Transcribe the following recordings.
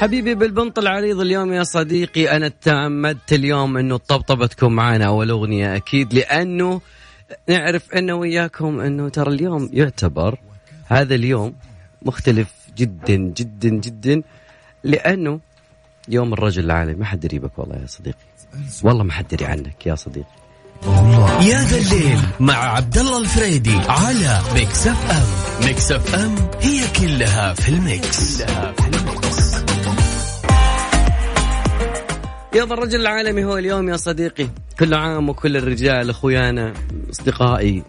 حبيبي بالبنط العريض اليوم يا صديقي أنا تعمدت اليوم إنه الطبطبه تكون معنا اول اغنيه أكيد لأنه نعرف انه وياكم إنه ترى اليوم يعتبر هذا اليوم مختلف جدا جدا جدا لأنه يوم الرجل العالمي. ما حد يريبك والله يا صديقي. والله ما حد يدري عنك يا صديقي. يا ذا الليل مع عبد الله الفريدي على Mix FM Mix FM هي كلها في ال mix, كلها في ال mix. يوم الرجل العالمي هو اليوم يا صديقي. كل عام وكل الرجال أخويانا أصدقائي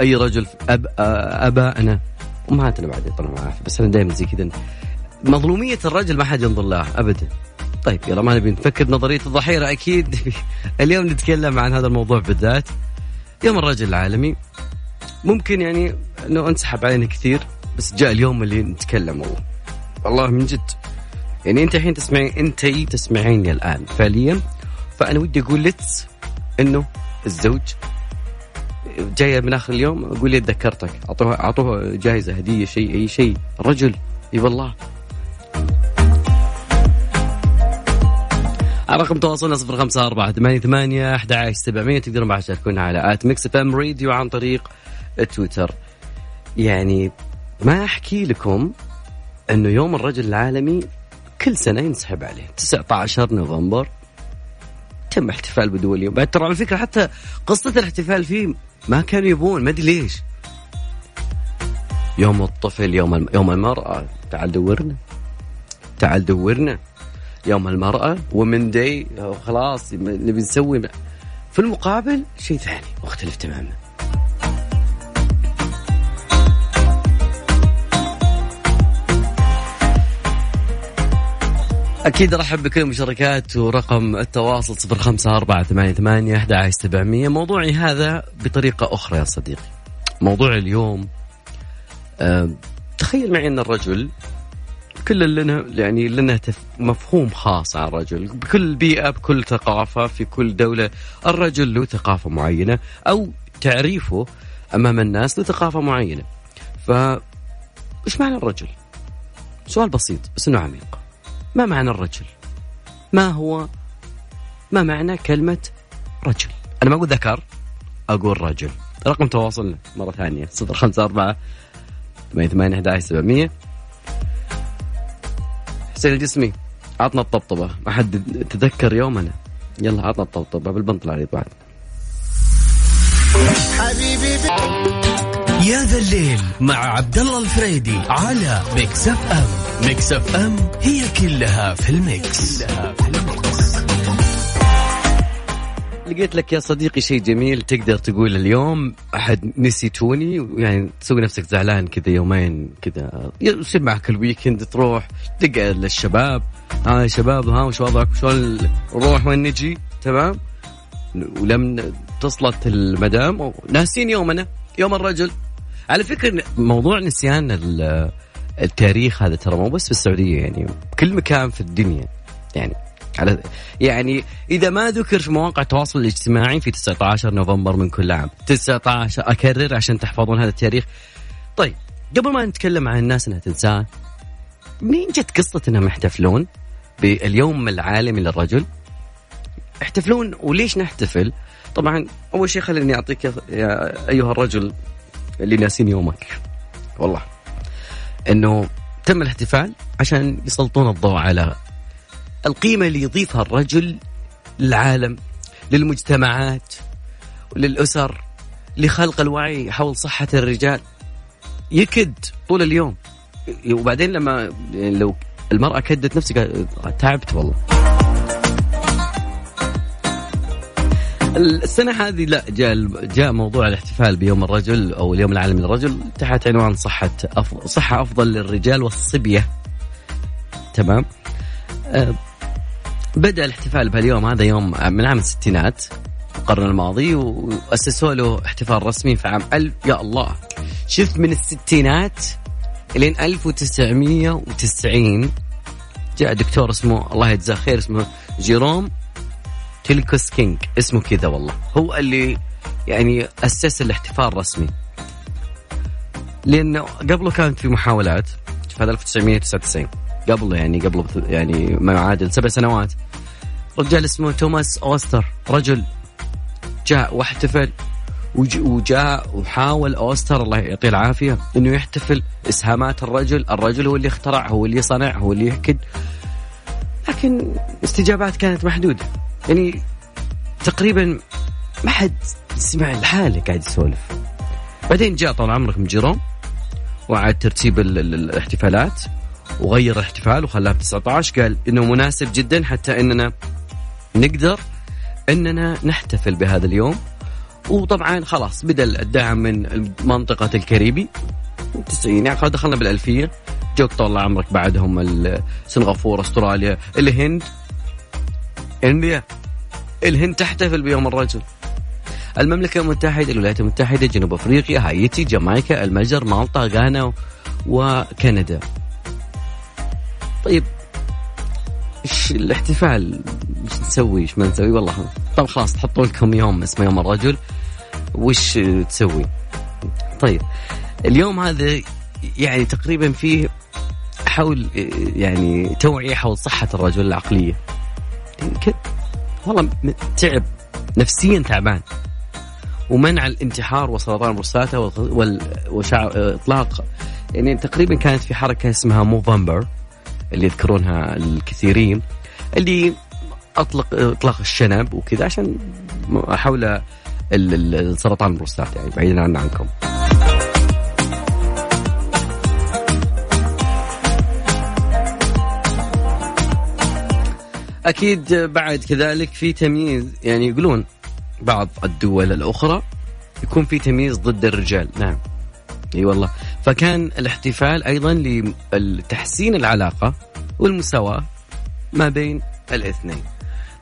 أي رجل أب أبائنا. امهاتنا بعد يطلعوا العافيه بس أنا دائما زي كذا. مظلومية الرجل ما حد ينظر لها ابدا. طيب يلا ما نبي نفكر نظرية الضحية أكيد. اليوم نتكلم عن هذا الموضوع بالذات. يوم الرجل العالمي. ممكن يعني إنه أنسحب علينا كثير بس جاء اليوم اللي نتكلم والله والله من جد. يعني أنت الحين تسمعين أنت تسمعيني الآن فعليا. فأنا ودي أقول لك إنه الزوج جاية من آخر اليوم أقول لي تذكرتك اعطوها أعطوها جائزه هدية شيء أي شيء. رجل. إي والله. رقم تواصلنا صفر خمسة أربعة ثمانية ثمانية أحد عشر سبعمية. تقدرون بعد تشاركونا على at Mix FM Radio عن طريق تويتر. يعني ما أحكي لكم أنه يوم الرجل العالمي كل سنة ينسحب عليه. 19 نوفمبر. تم احتفال بدول اليوم. بعد ترى على فكرة حتى قصة الاحتفال فيه ما كانوا يبون ما أدري ليش. يوم الطفل يوم الم... يوم المرأة. تعال دورنا. تعال دورنا. يوم المرأة. ومن داي خلاص نبي نسوي. في المقابل شيء ثاني مختلف تماما. أكيد أرحب بكل المشاركات ورقم التواصل صفر خمسة أربعة ثمانية ثمانية أحد سبعمية. موضوعي هذا بطريقة أخرى يا صديقي. موضوع اليوم تخيل معي أن الرجل كل لنا يعني لنا مفهوم خاص عن الرجل. بكل بيئة بكل ثقافة في كل دولة الرجل له ثقافة معينة أو تعريفه أمام الناس لثقافة معينة. ف إيش معنى الرجل؟ سؤال بسيط بس إنه عميق. ما معنى الرجل؟ ما هو؟ ما معنى كلمة رجل؟ أنا ما أقول ذكر أقول رجل. رقم تواصلنا مرة ثانية صفر خمسة أربعة ثمانية ثمانية أحد سبعمية. حسين الجسمي عطنا الطبطبة. ما حد تذكر يومنا؟ يلا عطنا الطبطبة بالبنط العريض بعد حبيبي يا ذا الليل مع عبد الله الفريدي على Mix FM Mix FM هي كلها في ال mix, كلها في ال mix. لقيت لك يا صديقي شيء جميل تقدر تقول اليوم. أحد نسيتوني يعني تسوي نفسك زعلان كذا يومين كذا. يصير معك الويكند تروح تقعد للشباب. ها يا شباب ها وش وضعك؟ شلون نروح؟ وين نجي؟ تمام؟ ولم تصلت المدام. ناسين يومنا يوم الرجل. على فكرة موضوع نسيان التاريخ هذا ترى مو بس في السعودية يعني كل مكان في الدنيا يعني على يعني إذا ما ذكر في مواقع التواصل الاجتماعي في 19 نوفمبر من كل عام. 19 أكرر عشان تحفظون هذا التاريخ. طيب قبل ما نتكلم عن الناس إنها تنساه منين جت قصة إنهم يحتفلون باليوم العالمي للرجل؟ يحتفلون وليش نحتفل؟ طبعا أول شيء خليني أعطيك يا أيها الرجل اللي ناسين يومك. والله. إنه تم الاحتفال عشان يسلطون الضوء على القيمة اللي يضيفها الرجل للعالم للمجتمعات وللأسر لخلق الوعي حول صحة الرجال. يكد طول اليوم. وبعدين لما لو المرأة كدت نفسها تعبت والله. السنة هذه لا جاء جاء موضوع الاحتفال بيوم الرجل أو اليوم العالمي للرجل. تحت عنوان صحة أفضل صحة أفضل للرجال والصبية. تمام؟ أه بدأ الاحتفال بهاليوم هذا يوم من عام الستينات القرن الماضي وأسسوا له احتفال رسمي في عام ألف يا الله. شفت من الستينات لين 1990 جاء دكتور اسمه الله يجزاه خير اسمه جيروم تيلكوس كينج اسمه كذا والله. هو اللي يعني أسس الاحتفال الرسمي. لأنه قبله كانت في محاولات في هذا 1999 قبله يعني قبله يعني ما يعادل سبع سنوات. رجال اسمه توماس أوستر. رجل جاء واحتفل وجاء وحاول أوستر الله يعطيه العافية إنه يحتفل. إسهامات الرجل، الرجل هو اللي اخترع هو اللي صنع هو اللي يحكد لكن استجابات كانت محدودة. يعني تقريبا ما حد سمع الحالة قاعد يسولف. بعدين جاء طال عمرك من جيروم وعاد ترتيب الاحتفالات وغير الاحتفال وخلاه ب 19 قال إنه مناسب جدا حتى إننا نقدر إننا نحتفل بهذا اليوم. وطبعا خلاص بدأ الدعم من منطقة الكاريبي. 90 يعني دخلنا بالألفية. جوك طال عمرك بعدهم سنغافورة أستراليا الهند. انديا الهند تحتفل بيوم الرجل. المملكة المتحدة الولايات المتحدة جنوب أفريقيا هايتي جامايكا المجر مالطا غانا وكندا. طيب إيش الاحتفال؟ إيش نسوي إيش ما نسوي؟ والله طب خلاص تحطوا لكم يوم اسمه يوم الرجل. وش تسوي؟ طيب اليوم هذا يعني تقريبا فيه حول يعني توعية حول صحة الرجل العقلية. والله تعب. نفسيا تعبان. ومنع الانتحار وسرطان البروستاتا واطلاق يعني تقريبا كانت في حركة اسمها Movember اللي يذكرونها الكثيرين اللي اطلق إطلاق الشنب وكذا عشان حول السرطان البروستاتا يعني بعيدا عن عنكم. أكيد بعد كذلك في تمييز يعني يقولون بعض الدول الأخرى يكون في تمييز ضد الرجال. نعم. إي والله. فكان الاحتفال أيضا لتحسين العلاقة والمساواة ما بين الاثنين.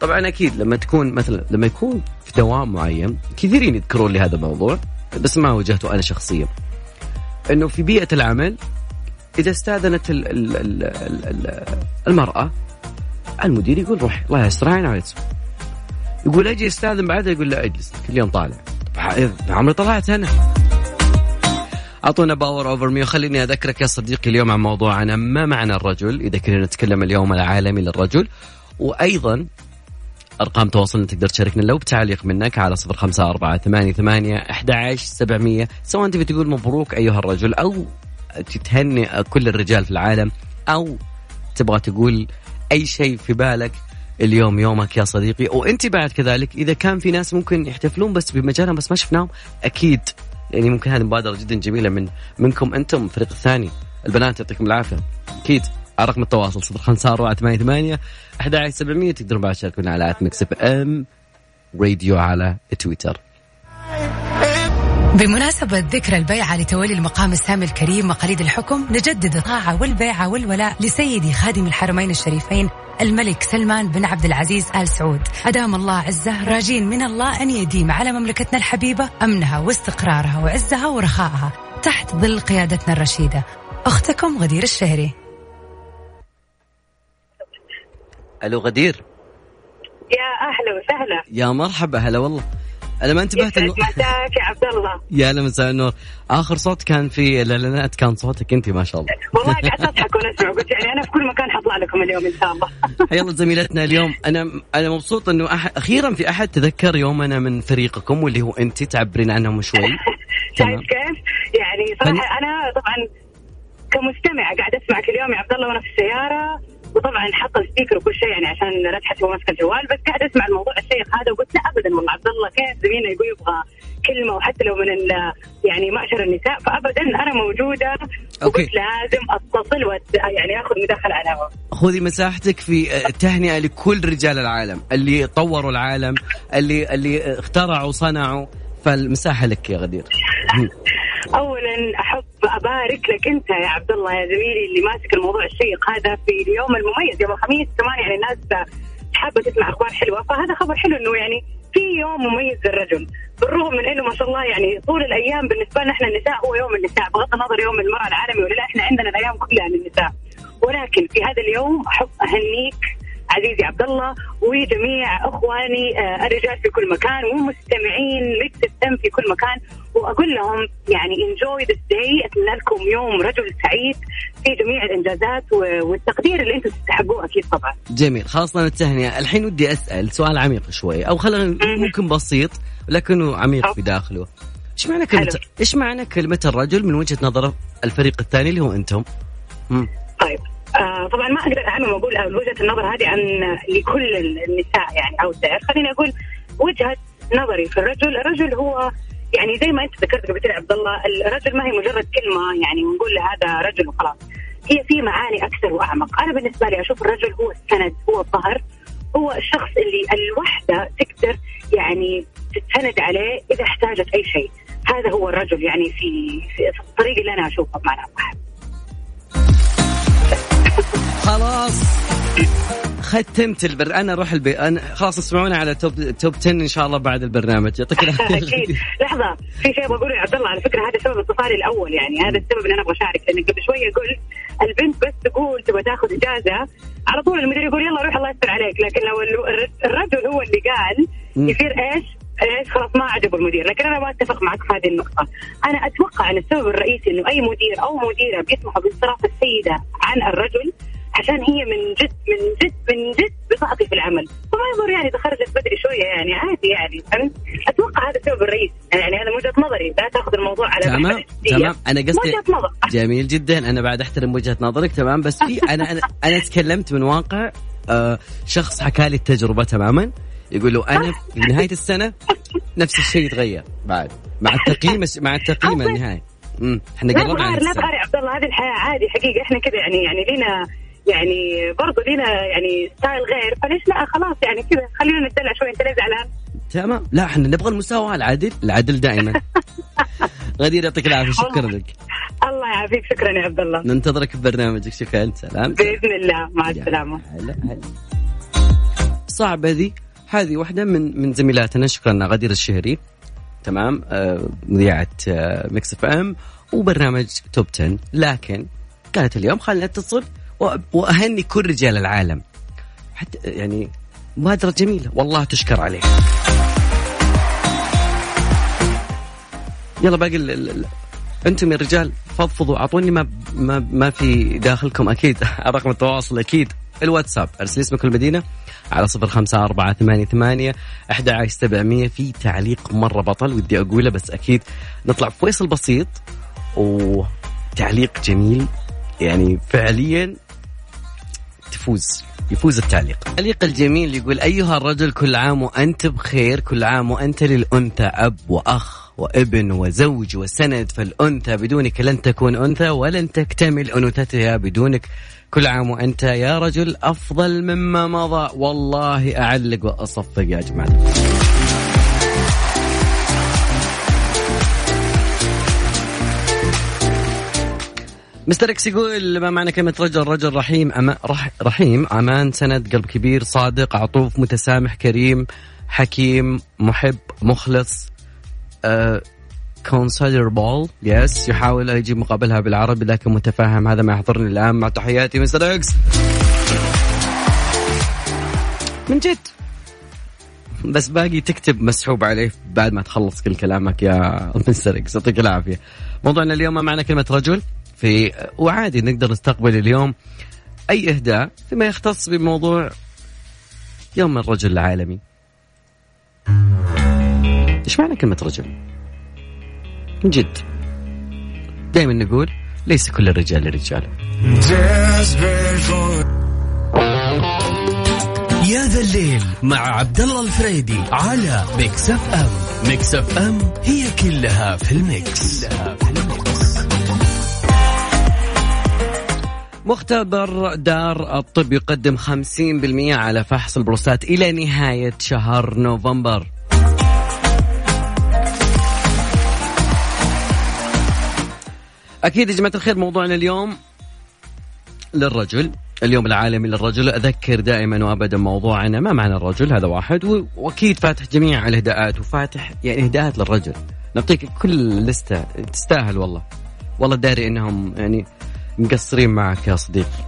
طبعا أكيد لما تكون مثلا لما يكون في دوام معين كثيرين يذكرون لي هذا الموضوع بس ما واجهته أنا شخصيا. إنه في بيئة العمل إذا استاذنت المرأة المدير يقول روح الله يستر يقول أجي أستاذن بعدها يقول لا أجلس كل يوم طالع. عمري طلعت أنا. أعطونا power over me وخليني أذكرك يا صديقي اليوم عن موضوعنا. ما معنى الرجل؟ إذا كنا نتكلم اليوم العالمي للرجل. وأيضا أرقام تواصلنا تقدر تشاركنا لو بتعليق منك على صفر خمسة أربعة ثمانية ثمانية أحد سبعمية. سواء تبي تقول مبروك أيها الرجل أو تتهنئ كل الرجال في العالم أو تبغى تقول أي شيء في بالك اليوم يومك يا صديقي؟ وأنت بعد كذلك إذا كان في ناس ممكن يحتفلون بس بمجالهم بس ما شفناهم أكيد. يعني ممكن هذه مبادرة جدا جميلة من منكم أنتم الفريق الثاني. البنات يعطيكم العافية. أكيد. على رقم التواصل صفر خمسة أربعة ثمانية ثمانية أحد عشر سبعمية تقدرون بعد تشاركونا على at Mix FM Radio على تويتر بمناسبة ذكرى البيعة لتولي المقام السامي الكريم مقاليد الحكم نجدد الطاعة والبيعة والولاء لسيدي خادم الحرمين الشريفين الملك سلمان بن عبد العزيز آل سعود. أدام الله عزه راجين من الله أن يديم على مملكتنا الحبيبة أمنها واستقرارها وعزها ورخائها تحت ظل قيادتنا الرشيدة. أختكم غدير الشهري. ألو غدير. يا أهلا وسهلا. يا مرحبا هلا والله. أنا ما انتبهت انه مساك يا عبد الله. يا هلا مساء النور آخر صوت كان في الإعلانات كان صوتك أنت ما شاء الله. والله قاعد أضحك وأنا أسمع قلت يعني أنا في كل مكان حطلع لكم اليوم إن شاء الله. الله زميلتنا اليوم أنا أنا مبسوط إنه أح... أخيرا في أحد تذكر يومنا من فريقكم واللي هو أنت تعبرين عنهم شوي. شايف كيف؟ يعني صراحة أنا طبعا كمستمع قاعد أسمعك اليوم يا عبد الله وأنا في السيارة. وطبعا حط السبيكر وكل شيء يعني عشان لا هو ماسك الجوال بس قاعد أسمع الموضوع الشيخ هذا وقلت لا ابدا والله. عبد الله كيف زميلنا يقول يبغى كلمة وحتى لو من يعني معشر النساء فابدا أنا موجودة وقلت لازم أتصل يعني آخذ مداخلة على الهواء خذي مساحتك في تهنئة لكل رجال العالم اللي طوروا العالم اللي اللي اخترعوا وصنعوا فالمساحة لك يا غدير. اولا أحب أبارك لك أنت يا عبد الله يا زميلي اللي ماسك الموضوع الشيق هذا في اليوم المميز يوم الخميس. كمان يعني الناس حابة تسمع أخبار حلوة فهذا خبر حلو إنه يعني في يوم مميز للرجل بالرغم من إنه ما شاء الله يعني طول الأيام بالنسبة لنا إحنا النساء هو يوم النساء بغض النظر يوم المرأة العالمي ولا لا إحنا عندنا الأيام كلها للنساء ولكن في هذا اليوم أحب أهنيك عزيزي عبد الله وجميع إخواني آه، الرجال في كل مكان ومستمعين Mix في كل مكان. وأقول لهم يعني enjoy this day أتمنى لكم يوم رجل سعيد في جميع الإنجازات والتقدير اللي أنتم تستحقوه أكيد طبعا. جميل خلصنا التهنئة، الحين ودي أسأل سؤال عميق شوي أو خلينا ممكن بسيط لكنه عميق في داخله. إيش معنى كلمة إيش معنى كلمة الرجل من وجهة نظر الفريق الثاني اللي هو أنتم؟ مم. طيب آه طبعا ما أقدر اعمم وأقول وجهة النظر هذه عن لكل النساء يعني أو الدائر خليني أقول وجهة نظري في الرجل الرجل هو يعني زي ما انت ذكرت قبل كده عبد الله الرجل ما هي مجرد كلمة يعني ونقول هذا رجل وخلاص. هي في معاني أكثر وأعمق. أنا بالنسبة لي أشوف الرجل هو السند هو الظهر هو الشخص اللي الوحدة تقدر يعني تتسند عليه إذا احتاجت أي شيء. هذا هو الرجل يعني في في الطريق اللي أنا أشوفه بمعنى أصح. خلاص. ختمت البر أنا أروح البي أنا خلاص اسمعونا على top top 10 إن شاء الله بعد البرنامج. يعطيك العافية. أكيد. لحظة. في شيء بقوله يا عبد الله. على فكرة هذا سبب اتصالي الأول يعني. هذا السبب اللي أنا أبغى أشارك. لانك قبل شوية قلت البنت بس تقول تبغى تاخذ إجازة. على طول المدير يقول يلا روح الله يستر عليك. لكن لو الرجل هو اللي قال يصير إيش؟ إيش؟ خلاص ما عجبه المدير. لكن أنا ما أتفق معك في هذه النقطة. أنا أتوقع أن السبب الرئيسي إنه أي مدير أو مديرة بيسمحوا بانصراف السيدة عن الرجل عشان هي من جد من جد من جد بطاقتي في العمل. فما يضر يعني تخرجت بدري شوية يعني عادي يعني فهمت؟ أتوقع هذا السبب الرئيسي يعني هذا وجهة نظري. لا تأخذ الموضوع على تمام تمام. أنا قصدي جميل جدا. أنا بعد أحترم وجهة نظرك. تمام. بس في أنا أنا أنا تكلمت من واقع آه شخص حكى لي التجربة تماما. يقول له أنا في نهاية السنة نفس الشيء يتغير بعد. مع التقييم مع التقييم النهائي. امم إحنا قربنا لا تغير عبد الله. هذه الحياة عادي حقيقه إحنا كذا يعني يعني لنا يعني برضه لنا يعني ستايل غير فليش لا؟ خلاص يعني كذا خلينا نتدلع شوي انت ليه زعلان؟ تمام. لا إحنا نبغى المساواه العدل العدل دائما. غدير يعطيك العافية شكرا لك. الله يعافيك شكرا يا عبد الله. ننتظرك في برنامجك شكرا سلام. بإذن الله مع السلامة. هلا هلا. صعبه ذي هذه واحدة من من زميلاتنا شكرا غدير الشهري. تمام. آه مذيعة آه Mix FM وبرنامج Top 10 لكن قالت اليوم خلينا نتصل وأهني كل رجال العالم. حتى يعني مبادرة جميلة. والله تشكر عليها يلا باقي أنتم يا رجال فضفضوا أعطوني ما ما ما في داخلكم أكيد. رقم التواصل أكيد. الواتساب أرسل اسمك المدينة على صفر خمسة أربعة ثمانية ثمانية أحد عشر سبعمية. في تعليق مرة بطل ودي أقوله بس أكيد نطلع فيصل بسيط. وتعليق جميل. يعني فعليا تفوز يفوز التعليق. التعليق الجميل يقول أيها الرجل كل عام وأنت بخير كل عام وأنت للأنثى أب وأخ وابن وزوج وسند فالأنثى بدونك لن تكون أنثى ولن تكتمل أنوثتها بدونك. كل عام وأنت يا رجل أفضل مما مضى والله أعلق وأصفق يا جماعة. Mister X يقول ما معنى كلمة رجل؟ رجل رحيم أما رح رحيم أمان سند قلب كبير صادق عطوف متسامح كريم حكيم محب مخلص considerable uh, yes يحاول يجيب مقابلها بالعربي لكن متفهم هذا ما يحضرني الآن مع تحياتي Mister X. من جد. بس باقي تكتب مسحوب عليه بعد ما تخلص كل كلامك يا مستر إكس يعطيك العافية. موضوعنا اليوم ما معنى كلمة رجل؟ في وعادي نقدر نستقبل اليوم أي إهداء فيما يختص بموضوع يوم الرجل العالمي إيش معنى كلمة رجل؟ من جد دائما نقول ليس كل الرجال رجال يا ذا الليل مع عبد الله الفريدي على Mix FM Mix FM هي كلها في ال mix, كلها في ال mix. مختبر دار الطب يقدم 50% على فحص البروستات إلى نهاية شهر نوفمبر. أكيد يا جماعة الخير موضوعنا اليوم للرجل. اليوم العالمي للرجل أذكر دائما وأبدا موضوعنا ما معنى الرجل؟ هذا واحد وأكيد فاتح جميع الإهداءات وفاتح يعني إهداءات للرجل. نعطيك كل لستة تستاهل والله. والله داري إنهم يعني مقصرين معك يا صديقي.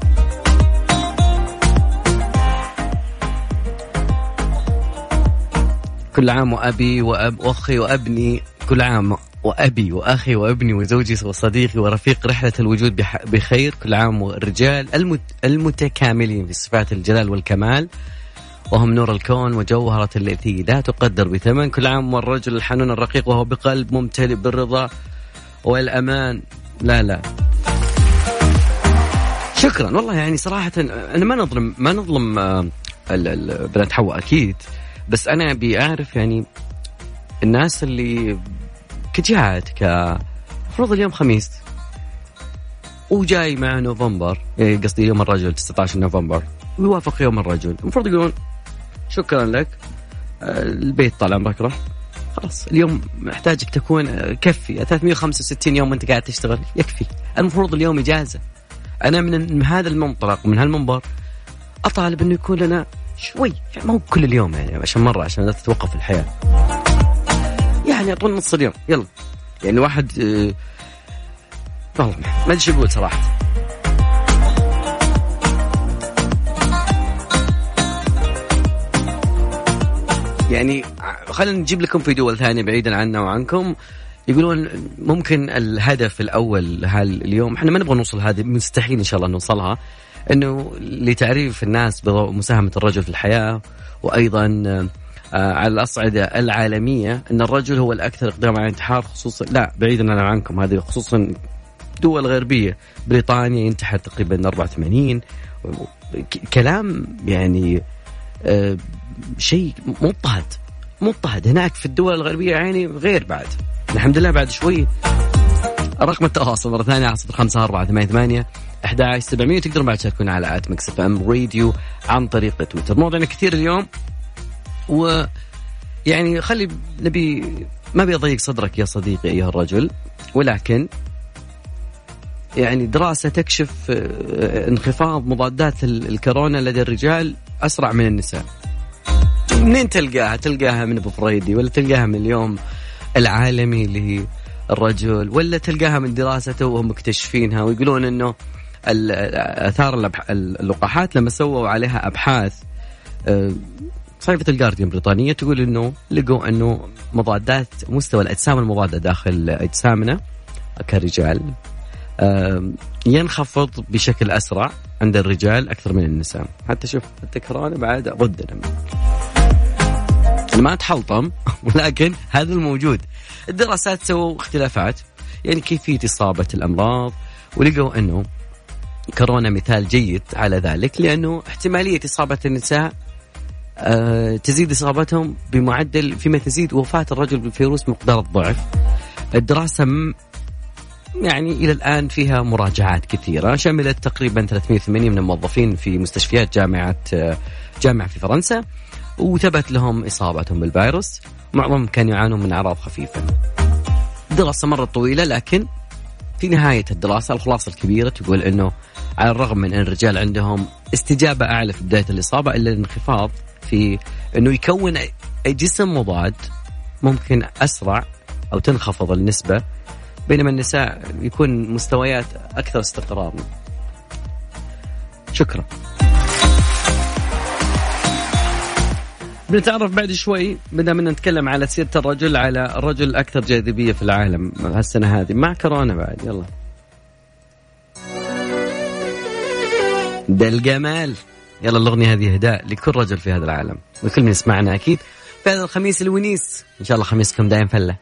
كل عام وأبي وأب وأخي وأبني كل عام وأبي وأخي وأبني وزوجي وصديقي ورفيق رحلة الوجود بخير كل عام والرجال المت المتكاملين في صفات الجلال والكمال. وهم نور الكون وجوهرة التي لا تقدر بثمن. كل عام والرجل الحنون الرقيق وهو بقلب ممتلئ بالرضا والأمان. لا لا. شكرا. والله يعني صراحة أنا ما نظلم ما نظلم آه، بنات حواء أكيد. بس أنا أبي أعرف يعني الناس اللي كجهات ك المفروض اليوم خميس وجاي مع نوفمبر يعني قصدي يوم الرجل 19 نوفمبر ويوافق يوم الرجل. المفروض يقولون شكرا لك آه، البيت طال عمرك رحت خلاص اليوم محتاجك تكون آه، كفي. 365 يوم وأنت قاعد تشتغل يكفي. المفروض اليوم إجازة. أنا من هذا المنطلق من هالمنبر أطالب إنه يكون لنا شوي يعني ما هو كل اليوم يعني عشان مرة عشان لا تتوقف الحياة. يعني اعطونا نص اليوم يلا. يعني واحد آه، والله ما أدري أقول صراحة. يعني خلينا نجيب لكم في دول ثانية بعيدا عنا وعنكم. يقولون ممكن الهدف الأول هاليوم إحنا ما نبغى نوصل هذه مستحيل إن شاء الله نوصلها إنه لتعريف الناس بمساهمه الرجل في الحياة وأيضا آه، على الأصعدة العالمية إن الرجل هو الأكثر اقدام على الانتحار خصوصا لا بعيدا عن عنكم هذه خصوصا دول غربية بريطانيا ينتحر تقريبا 84 ك- كلام يعني آه، شيء مضطهد مضطهد هناك في الدول الغربية يعني غير بعد. الحمد لله بعد شوي. رقم التواصل مرة ثانية على صفر خمسة أربعة ثمانية ثمانية أحد سبعمية. تقدرون بعد تشاركونا على آت مكس إم راديو عن طريق تويتر. موضوعنا كثير اليوم و يعني خلي نبي ما بيضيق صدرك يا صديقي أيها الرجل ولكن يعني دراسة تكشف آه، انخفاض مضادات ال- الكورونا لدى الرجال أسرع من النساء. منين تلقاها؟ تلقاها من أبو فريدي ولا تلقاها من اليوم العالمي الرجل ولا تلقاها من دراسته وهم مكتشفينها ويقولون إنه آثار اللقاحات لما سووا عليها أبحاث آه، صحيفة الجارديان البريطانية تقول إنه لقوا إنه مضادات مستوى الأجسام المضادة داخل أجسامنا كرجال آم، ينخفض بشكل أسرع عند الرجال أكثر من النساء. حتى شوف كورونا بعد ضدنا. ما اتحلطم ولكن هذا الموجود الدراسات سووا اختلافات يعني كيفية إصابة الأمراض ولقوا أنه كورونا مثال جيد على ذلك لأنه احتمالية إصابة النساء آه، تزيد إصابتهم بمعدل فيما تزيد وفاة الرجل بالفيروس مقدار الضعف. الدراسة م- يعني إلى الآن فيها مراجعات كثيرة شملت تقريبا 380 من الموظفين في مستشفيات جامعة آه، جامعة في فرنسا وثبت لهم إصابتهم بالفيروس معظمهم كانوا يعانون من أعراض خفيفة. دراسة مرت طويلة لكن في نهاية الدراسة الخلاصة الكبيرة تقول إنه على الرغم من إن الرجال عندهم استجابة أعلى في بداية الإصابة إلا الانخفاض في إنه يكون جسم مضاد ممكن أسرع أو تنخفض النسبة بينما النساء يكون مستويات أكثر استقرارا. شكرا. بنتعرف بعد شوي بدنا من نتكلم على سيرة الرجل على الرجل الأكثر جاذبية في العالم هالسنة هذه. مع كورونا بعد يلا. ده الجمال يلا الأغنية هذه إهداء لكل رجل في هذا العالم. وكل من يسمعنا أكيد. في هذا الخميس الونيس. إن شاء الله خميسكم دايم فلة.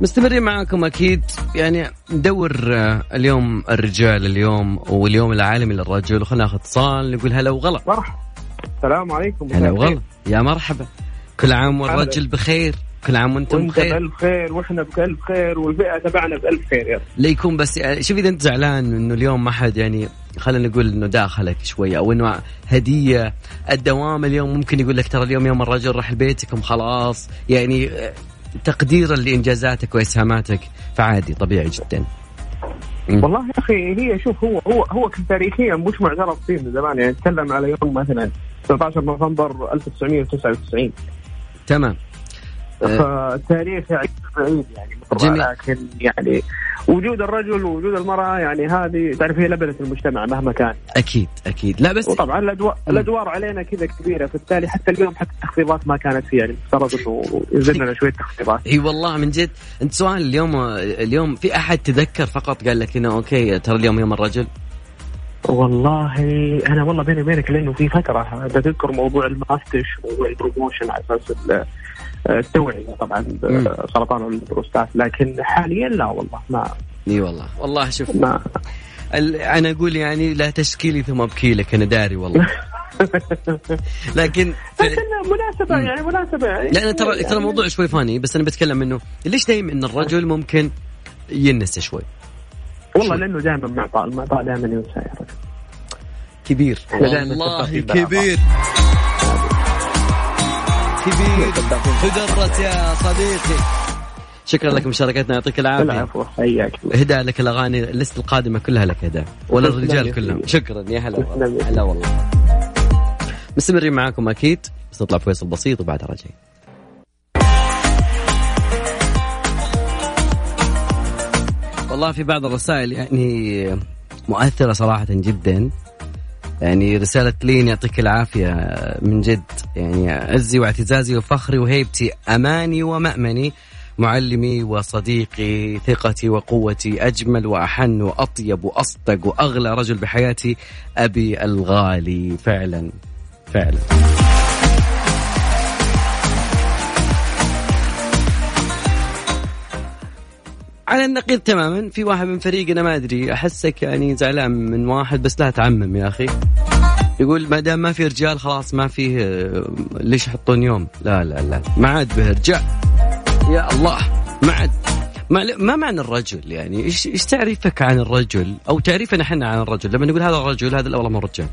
مستمرين معاكم أكيد. يعني ندور آه، اليوم الرجال اليوم واليوم العالمي للرجل. وخلنا ناخذ اتصال نقول هلا وغلا. مرحبا. السلام عليكم. هلا وغلا. يا مرحبا. كل عام والرجل. بخير. كل عام وأنتم وأنت بخير. بألف خير وإحنا بألف خير والبيئة تبعنا بألف خير. يا لا يكون بس يعني شوف إذا أنت زعلان إنه اليوم ما حد يعني خلينا نقول إنه داخلك شوية أو إنه هدية الدوام اليوم ممكن يقول لك ترى اليوم يوم الرجل راح لبيتكم خلاص. يعني آه، تقديرا لإنجازاتك وإسهاماتك فعادي طبيعي جدا. والله يا أخي هي شوف هو هو هو تاريخيا مش معترف فيه من زمان يعني نتكلم على يوم مثلا 19 نوفمبر 1999 تمام آه. فالتاريخ يعيش بعيد يعني جميل. لكن يعني وجود الرجل ووجود المرأة يعني هذه تعرف هي لبنة المجتمع مهما كان. أكيد أكيد. لا بس وطبعا الادوار. الأدوار علينا كذا كبيرة فبالتالي حتى اليوم حتى التخفيضات ما كانت فيه يعني افترض انه ينزل لنا شوية تخفيضات. اي والله من جد. أنت سؤال اليوم اليوم في أحد تذكر فقط قال لك إنه أوكي ترى اليوم يوم الرجل؟ والله أنا والله بيني وبينك لأنه في فترة بتذكر موضوع ال Movember وموضوع ال promotion على أساس ال- التوعيه طبعا مم. سرطان البروستات. لكن حاليا لا والله ما إي والله. والله شوف ما ال- أنا أقول يعني لا تشكيلي ثم ابكي لك أنا داري والله. لكن لكن مناسبة يعني مناسبة. يعني لأن ترى ترى يعني الموضوع شوي فاني بس أنا بتكلم إنه ليش دايما إن الرجل ممكن ينسى شوي؟ والله لأنه دائما معطاء المعطاء دائما ينسى يا رجل. كبير. دايماً والله. كبير. كبير تدرس يا صديقي. شكرا لك مشاركتنا يعطيك العافية. العفو حياك الله. هدى لك الأغاني الليست القادمة كلها لك هدى. ولا الرجال كلهم. شكرا يا هلا هلا والله. مستمرين معاكم أكيد. بس نطلع فيصل بسيط وبعدها راجعين. والله في بعض الرسائل يعني مؤثرة صراحة جدا. يعني رسالة لين يعطيك العافية من جد. يعني عزي واعتزازي وفخري وهيبتي أماني ومأمني معلمي وصديقي ثقتي وقوتي أجمل وأحن وأطيب وأصدق وأغلى رجل بحياتي أبي الغالي. فعلا فعلا. على النقيض تماما. في واحد من فريقنا ما أدري أحسك يعني زعلان من واحد بس لا تعمم يا أخي. يقول ما دام ما في رجال خلاص ما فيه آه، ليش يحطون يوم؟ لا لا لا. ما عاد به رجال. يا الله ما عاد. ما, ما معنى الرجل يعني؟ إيش إيش تعريفك عن الرجل؟ أو تعريفنا إحنا عن الرجل. لما نقول هذا الرجل هذا والله ما هو رجال.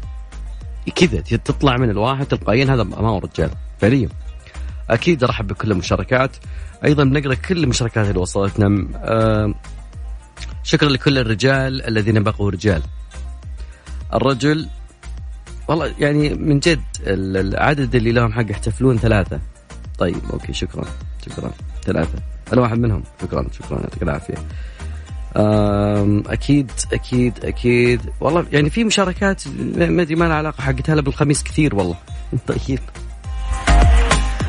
كذا تطلع من الواحد تلقائيا هذا ما هو رجال. فعليا. أكيد ارحب بكل المشاركات. أيضا بنقرأ كل المشاركات اللي وصلتنا. شكرا لكل الرجال الذين بقوا رجال. الرجل والله يعني من جد ال- العدد اللي لهم حق يحتفلون ثلاثة. طيب أوكي شكرا شكرا ثلاثة. أنا واحد منهم. شكرا شكرا يعطيك العافية. أكيد أكيد أكيد. والله يعني في مشاركات ما أدري ما لها علاقة حقتها بالخميس كثير والله. طيب.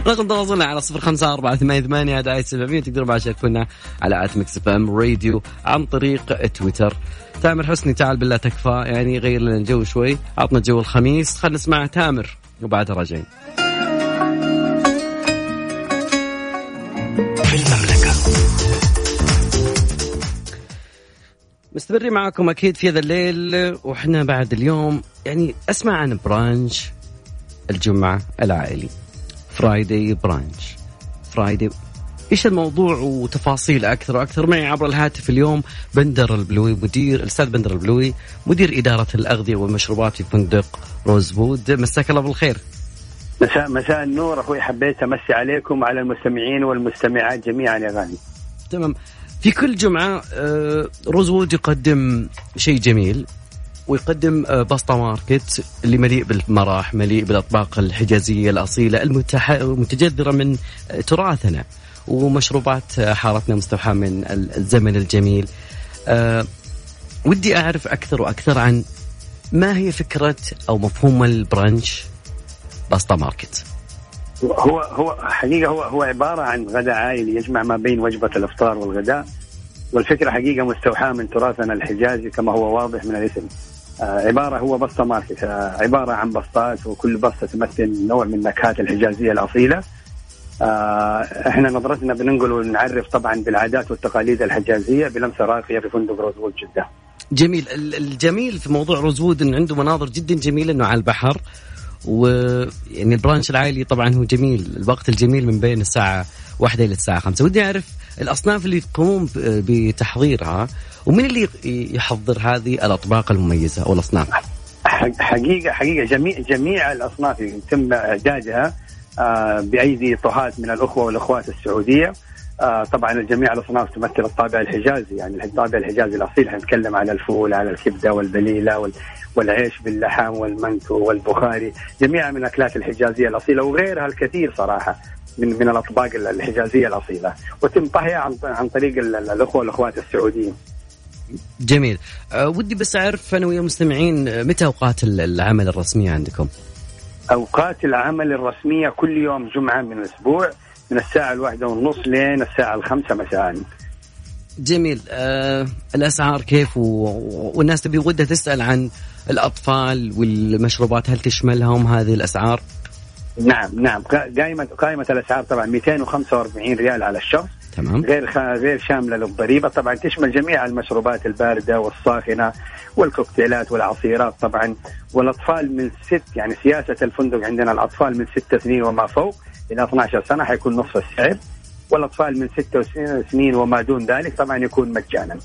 رقم تواصلنا على صفر خمسة أربعة ثمانية ثمانية هذا سبعمية. تقدروا بعد تشاركونا على at Mix FM Radio عن طريق تويتر. تامر حسني تعال بالله تكفى يعني غير لنا الجو شوي. عطنا جو الخميس. خلينا نسمع تامر وبعدها راجعين. في المملكة مستمرين معكم أكيد في هذا الليل وإحنا بعد اليوم يعني أسمع عن brunch الجمعة العائلي. Friday brunch Friday إيش الموضوع وتفاصيل أكثر وأكثر؟ معي عبر الهاتف اليوم بندر البلوي مدير الأستاذ بندر البلوي مدير إدارة الأغذية والمشروبات في فندق روزوود مساك الله بالخير. مساء مساء النور. أخوي حبيت أمسي عليكم وعلى المستمعين والمستمعات جميعا يا غالي. تمام. في كل جمعة آه، روزوود يقدم شيء جميل. ويقدم آه، بسطة market اللي مليء بالمراح مليء بالأطباق الحجازية الأصيلة. المتجذرة من آه، تراثنا ومشروبات آه، حارتنا مستوحاة من ال- الزمن الجميل آه، ودي أعرف أكثر وأكثر عن ما هي فكرة أو مفهوم ال brunch بسطة market هو هو حقيقة هو هو عبارة عن غداء عائلي يجمع ما بين وجبة الإفطار والغداء والفكرة حقيقة مستوحاة من تراثنا الحجازي كما هو واضح من الاسم عبارة هو بسطة market آه عبارة عن بسطات وكل بسطة تمثل نوع من النكهات الحجازية الأصيلة. آه إحنا نظرتنا بننقل ونعرف طبعا بالعادات والتقاليد الحجازية بلمسة راقية في فندق روزوود جدة. جميل. ال- الجميل في موضوع روزوود إنه عنده مناظر جدا جميلة إنه على البحر ويعني البرانش العائلي طبعا هو جميل الوقت الجميل من بين الساعة واحدة إلى الساعة خمسة. ودي أعرف الأصناف اللي تقومون ب- بتحضيرها ومن اللي يحضر هذه الأطباق المميزة أو الأصناف؟ حق- حقيقه حقيقة جميع جميع الأصناف يتم إعدادها آه، بأيدي طهاة من الأخوة والأخوات السعودية. آه طبعا الجميع الأصناف تمثل الطابع الحجازي يعني الطابع الحجازي الأصيل. حنتكلم على الفول على الكبدة والبليله وال والعيش باللحم والمنتو والبخاري جميعها من الأكلات الحجازية الأصيلة وغيرها الكثير صراحة. من من الأطباق الحجازية الأصيلة وتم طهيها عن عن طريق الأخوة والأخوات السعوديين. جميل أه ودي بس أعرف أنا ويا المستمعين آه، متى أوقات العمل الرسمية عندكم؟ أوقات العمل الرسمية كل يوم جمعة من الأسبوع من الساعة الواحدة ونص لين الساعة الخمسة مساء. جميل آه الأسعار كيف و... والناس تبي ودها تسأل عن الأطفال والمشروبات هل تشملهم هذه الأسعار؟ نعم نعم. قائمة قائمة الأسعار طبعا 245 ريال على الشخص تمام. غير خ... غير شاملة للضريبة. طبعا تشمل جميع المشروبات الباردة والساخنه والكوكتيلات والعصيرات طبعا. والأطفال من ست يعني سياسة الفندق عندنا الأطفال من ست سنين وما فوق إلى 12 سنة حيكون نصف السعر. والأطفال من ست سنين وما دون ذلك طبعا يكون مجانا.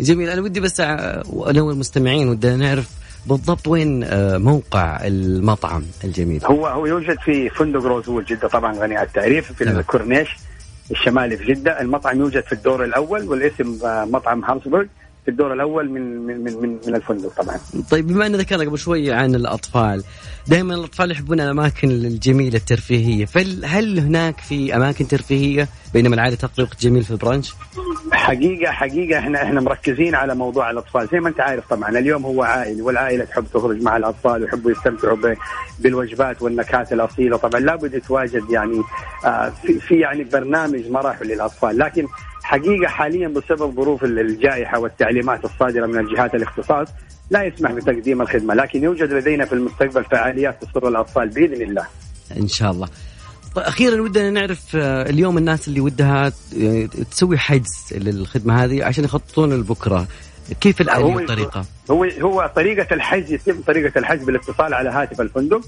جميل. أنا ودي بس أنا والمستمعين ودنا نعرف بالضبط وين آه، موقع المطعم الجميل؟ هو هو يوجد في فندق روزوول جدة طبعا غني عن التعريف في الكورنيش الشمالي في جدة، المطعم يوجد في الدور الأول والاسم آه، مطعم هارسبرغ في الدور الأول من من من من الفندق طبعا. طيب بما ان ذكرنا قبل شوي عن الأطفال، دائما الأطفال يحبون الأماكن الجميلة الترفيهية، فهل هناك في أماكن ترفيهية؟ بينما العادة تقضي وقت جميل في البرانش؟ حقيقه حقيقة إحنا إحنا مركزين على موضوع الأطفال. زي ما أنت عارف طبعا اليوم هو عائلي والعائلة تحب تخرج مع الأطفال ويحبوا يستمتعوا بالوجبات والنكهات الأصيلة. طبعا لابد يتواجد يعني آه في, في يعني برنامج مراحل للأطفال. لكن حقيقة حاليا بسبب ظروف الجائحة والتعليمات الصادرة من الجهات الاختصاص لا يسمح بتقديم الخدمة لكن يوجد لدينا في المستقبل فعاليات تسر الأطفال بإذن الله إن شاء الله طيب أخيرا ودنا نعرف آه، اليوم الناس اللي ودها يعني تسوي حجز للخدمة هذه عشان يخططون لبكرة كيف الآلية والطريقة؟ هو هو طريقة الحجز يتم طريقة الحجز بالاتصال على هاتف الفندق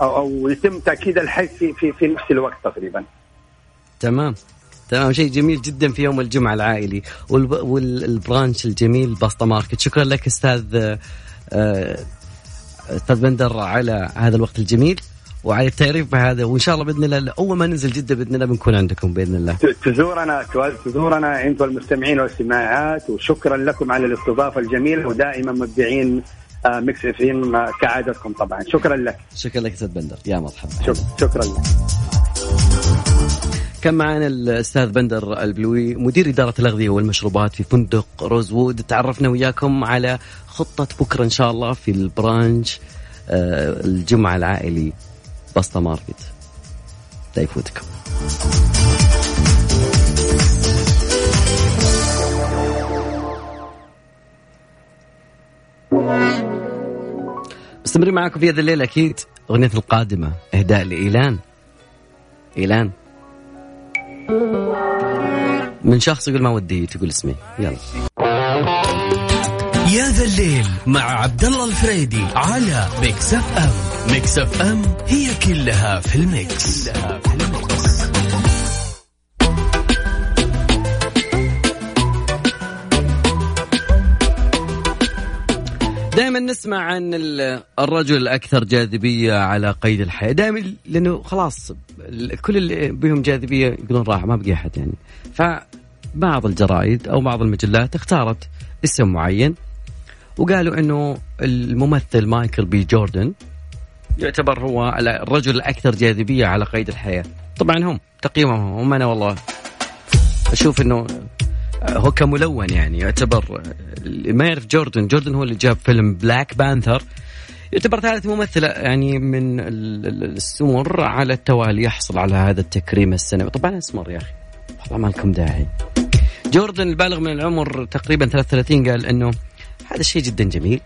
أو أو يتم تأكيد الحجز في في في نفس الوقت تقريبا. تمام تمام شيء جميل جدا في يوم الجمعة العائلي وال brunch الجميل بسطة market شكرا لك أستاذ آه، أستاذ بندر على هذا الوقت الجميل وعلى التعريف بهذا وإن شاء الله بإذن الله أول ما ننزل جدة بإذن الله بنكون عندكم بإذن الله. تزورنا تزورنا أنتم المستمعين والسماعات وشكرا لكم على الاستضافة الجميلة ودائما مبدعين آه، Mix FM كعادتكم طبعا شكرا لك. شكرا لك أستاذ بندر يا مرحبا. شكرا لك. كان معنا الأستاذ بندر البلوي مدير إدارة الأغذية والمشروبات في فندق روزوود. تعرفنا وياكم على خطة بكرة إن شاء الله في ال brunch آه، الجمعة العائلي بسطة ماركت. لا يفوتكم. مستمرين معاكم في هذا الليل أكيد أغنية القادمة إهداء لإيلان. إيلان. من شخص يقول ما ودي تقول اسمي. يلا. يا ذا الليل مع عبد الله الفريدي على Mix FM. Mix FM هي كلها في ال mix, كلها في ال mix. دائما نسمع عن الرجل الأكثر جاذبية على قيد الحياة. دائما لأنه خلاص كل اللي بهم جاذبية يقولون راح ما بقي أحد يعني. فبعض الجرائد أو بعض المجلات اختارت اسم معين وقالوا إنه الممثل مايكل بي جوردن يعتبر هو الرجل الأكثر جاذبية على قيد الحياة. طبعا هم تقييمهم هم أنا والله أشوف إنه هو كملون يعني يعتبر ما يعرف جوردن. جوردن هو اللي جاب فيلم Black Panther يعتبر ثالث ممثل يعني من السمر على التوالي يحصل على هذا التكريم السنوي طبعا اسمر يا أخي والله ما لكم داعي. جوردن البالغ من العمر تقريبا 33 قال إنه هذا شيء جدا جميل.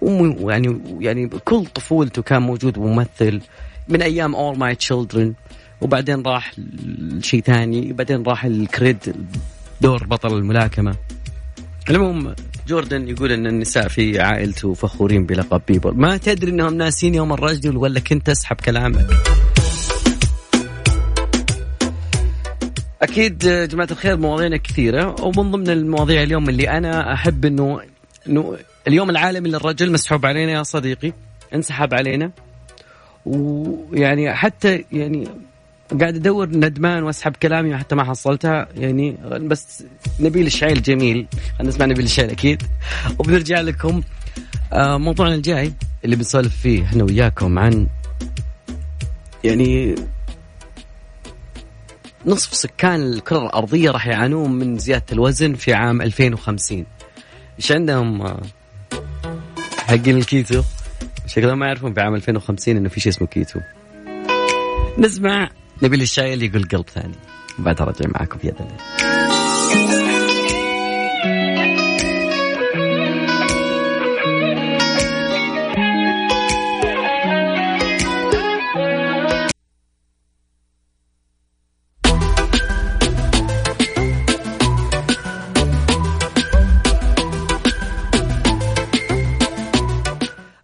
ويعني يعني كل طفولته كان موجود ممثل من أيام All My Children وبعدين راح لشيء ثاني بعدين راح الكريد دور بطل الملاكمة. المهم جوردن يقول إن النساء في عائلته فخورين بلقب بيبل ما تدري إنهم ناسين يوم الرجل ولا كنت أسحب كلامك. أكيد جماعة الخير مواضيعنا كثيرة ومن ضمن المواضيع اليوم اللي أنا أحب إنه إنه اليوم العالمي للرجل مسحوب علينا يا صديقي انسحب علينا. ويعني حتى يعني قاعد أدور ندمان وأسحب كلامي حتى ما حصلتها. يعني بس نبيل الشعيل جميل نسمع نبيل الشعيل أكيد. وبنرجع لكم آه، موضوعنا الجاي اللي بنسولف فيه إحنا وياكم عن يعني نصف سكان الكرة الأرضية راح يعانون من زيادة الوزن في عام 2050 إيش عندهم آه، حقين الكيتو؟ شكلهم ما يعرفون في عام 2050 إنه في شيء اسمه كيتو. نسمع. نبيل الشايل يقول قلب ثاني. بعدها رجع معاكم في هذا الليل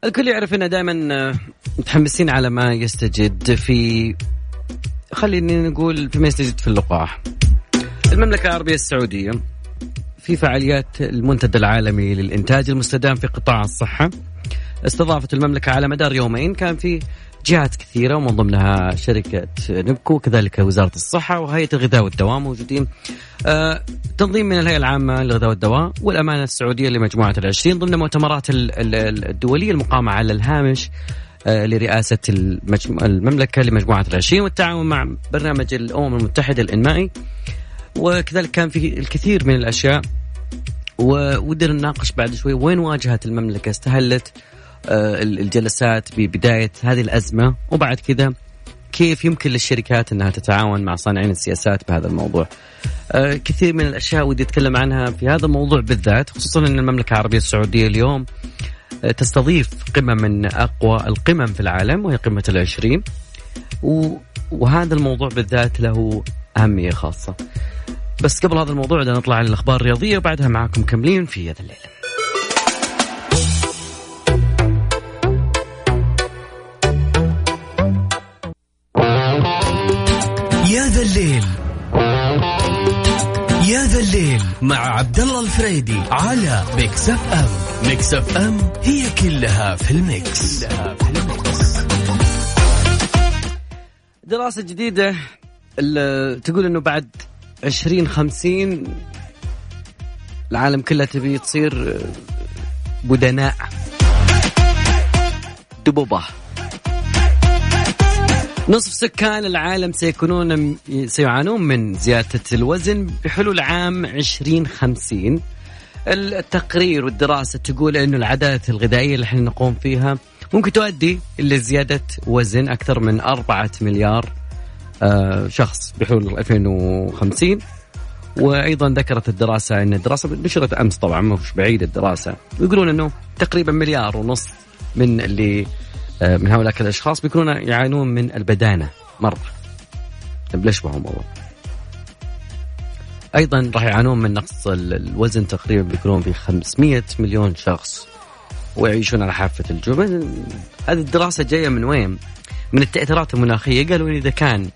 الكل يعرف إن دائما آه، متحمسين على ما يستجد في خليني نقول فيما يستجد في اللقاح. المملكة العربية السعودية في فعاليات المنتدى العالمي للإنتاج المستدام في قطاع الصحة استضافت المملكة على مدار يومين كان في جهات كثيرة ومن ضمنها شركة نبكو وكذلك وزارة الصحة وهيئة الغذاء والدواء موجودين آه تنظيم من الهيئة العامة للغذاء والدواء والأمانة السعودية لمجموعة العشرين ضمن مؤتمرات ال- ال- الدولية المقامة على الهامش لرئاسة المجم- المملكة لمجموعة العشرين والتعاون مع برنامج الأمم المتحدة الإنمائي. وكذلك كان في الكثير من الأشياء. ودنا نناقش بعد شوي وين واجهت المملكة؟ استهلت آه، الجلسات ببداية هذه الأزمة. وبعد كذا كيف يمكن للشركات أنها تتعاون مع صانعين السياسات بهذا الموضوع؟ آه، كثير من الأشياء ودي أتكلم عنها في هذا الموضوع بالذات خصوصا أن المملكة العربية السعودية اليوم آه، تستضيف قمة من أقوى القمم في العالم وهي قمة العشرين. وهذا الموضوع بالذات له أهمية خاصة. بس قبل هذا الموضوع بدنا نطلع على الأخبار الرياضية وبعدها معكم كملين في هذا الليل مع عبد الله الفريدي على Mix FM Mix FM هي كلها في ال mix, كلها في ال mix. دراسة جديدة تقول إنه بعد 2050 العالم كله تبي تصير بدناء. دبوبة. نصف سكان العالم سيكونون سيعانون من زيادة الوزن بحلول عام 2050 التقرير والدراسة تقول أنه العادات الغذائية اللي إحنا نقوم فيها ممكن تؤدي إلى زيادة وزن أكثر من أربعة مليار آه، شخص بحلول 2050 وأيضا ذكرت الدراسة إن الدراسة نشرت أمس طبعا فيش بعيد الدراسة. ويقولون إنه تقريبا مليار ونص من اللي من هؤلاء الأشخاص بيكونون يعانون من البدانة. مره طيب ما هو الموضوع؟ أيضا راح يعانون من نقص ال- الوزن تقريبا بيكونون في 500 مليون شخص ويعيشون على حافة الجبل هذه الدراسة جاية من وين؟ من التأثيرات المناخية. قالوا إذا كان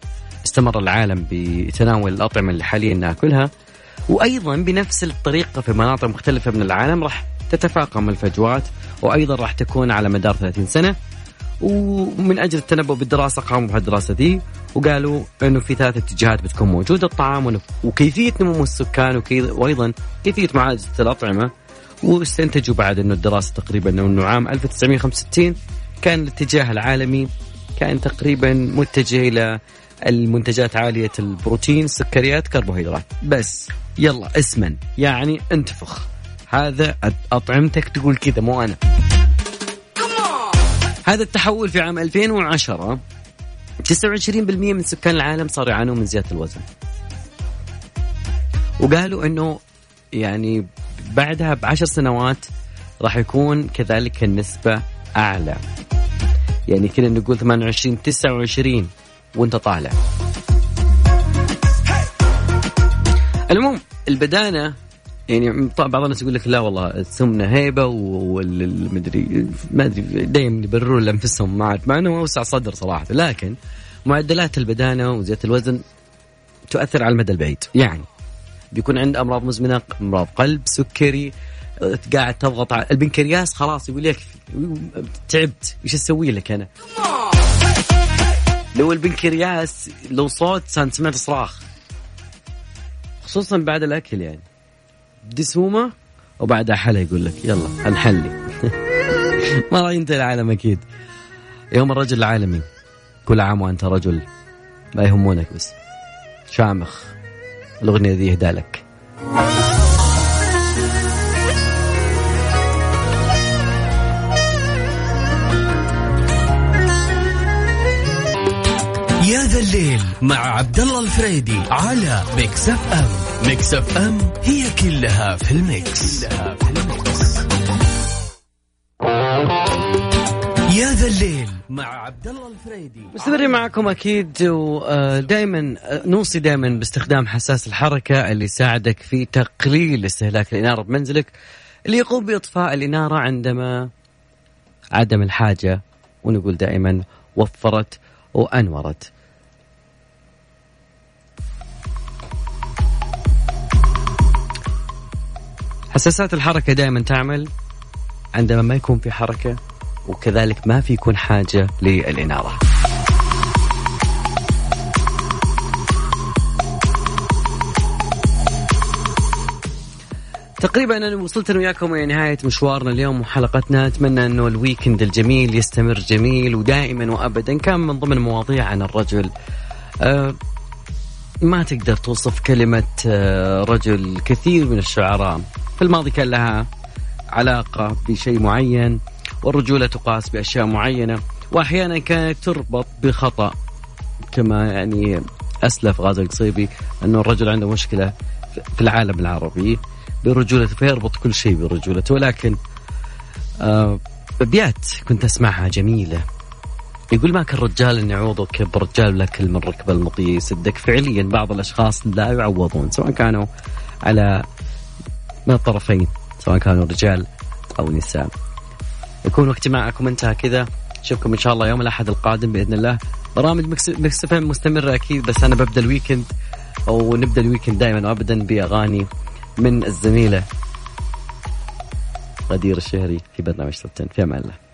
استمر العالم بتناول الأطعمة اللي حاليا نأكلها وأيضا بنفس الطريقة في مناطق مختلفة من العالم راح تتفاقم الفجوات وأيضا راح تكون على مدار 30 سنة. ومن أجل التنبؤ بالدراسة قاموا بهالدراسة دي وقالوا إنه في ثلاث اتجاهات بتكون موجودة الطعام وكيفية نمو السكان وأيضا كيفية معالجة الأطعمة. واستنتجوا بعد إنه الدراسة تقريبا إنه عام 1965 كان الاتجاه العالمي كان تقريبا متجه إلى المنتجات عالية البروتين السكريات كربوهيدرات. بس يلا اسما يعني انتفخ. هذا أطعمتك تقول كذا مو أنا. هذا التحول في عام 2010 29% من سكان العالم صاروا يعانون من زيادة الوزن. وقالوا إنه يعني بعدها بعشر سنوات راح يكون كذلك النسبة أعلى. يعني كنا نقول 28 29 وانت طالع. المهم البدانة يعني بعض الناس يقول لك لا والله السمنة هيبة والمدري ما أدري دايما يبررون لأنفسهم مع مع إنه أوسع صدر صراحة. لكن معدلات البدانة وزيادة الوزن تؤثر على المدى البعيد. يعني بيكون عند أمراض مزمنة أمراض قلب سكري قاعد تضغط على البنكرياس خلاص يقول يكفي تعبت إيش أسوي لك أنا؟ لو البنكرياس لو صوت سمعت صراخ خصوصا بعد الأكل يعني. دسومه وبعدها حلا يقول لك يلا هنحلي. ما راح ينتهي العالم أكيد. يوم الرجل العالمي كل عام وأنت رجل لا يهمونك بس. شامخ الأغنية ذي اهدى لك. يا ذا الليل مع عبد الله الفريدي على Mix FM Mix FM هي كلها في ال mix, كلها في ال mix. يا ذا الليل مع عبد الله الفريدي مستمرين معكم أكيد ودائما نوصي دائما باستخدام حساس الحركة اللي يساعدك في تقليل استهلاك الإنارة بمنزلك اللي يقوم بإطفاء الإنارة عندما عدم الحاجة ونقول دائما وفرت وأنورت. حساسات الحركة دائما تعمل عندما ما يكون في حركة وكذلك ما في يكون حاجة للإنارة. تقريبا أنا وصلت أنا وياكم إلى نهاية مشوارنا اليوم وحلقتنا. أتمنى أنه الويكند الجميل يستمر جميل ودائما وابدا. كان من ضمن مواضيع عن الرجل. أه ما تقدر توصف كلمة أه رجل كثير من الشعراء. في الماضي كان لها علاقة بشيء معين والرجولة تقاس بأشياء معينة وأحيانا كانت تربط بخطأ. كما يعني أسلف غازي القصيبي أنه الرجل عنده مشكلة في العالم العربي برجولته فيربط كل شيء برجولته ولكن أبيات آه، كنت أسمعها جميلة. يقول ما كان رجال إن يعوضك برجال لك من ركب المطي يسدك. فعليا بعض الأشخاص لا يعوضون سواء كانوا على من الطرفين سواء كانوا رجال أو نساء يكون وقت معكم انتهى كذا. نشوفكم إن شاء الله يوم الأحد القادم بإذن الله. برامج Mix مستمرة أكيد بس أنا ببدأ ال weekend أو نبدا ال weekend دائما وابدا بأغاني من الزميلة غدير الشهري في برنامج Top في أمان الله.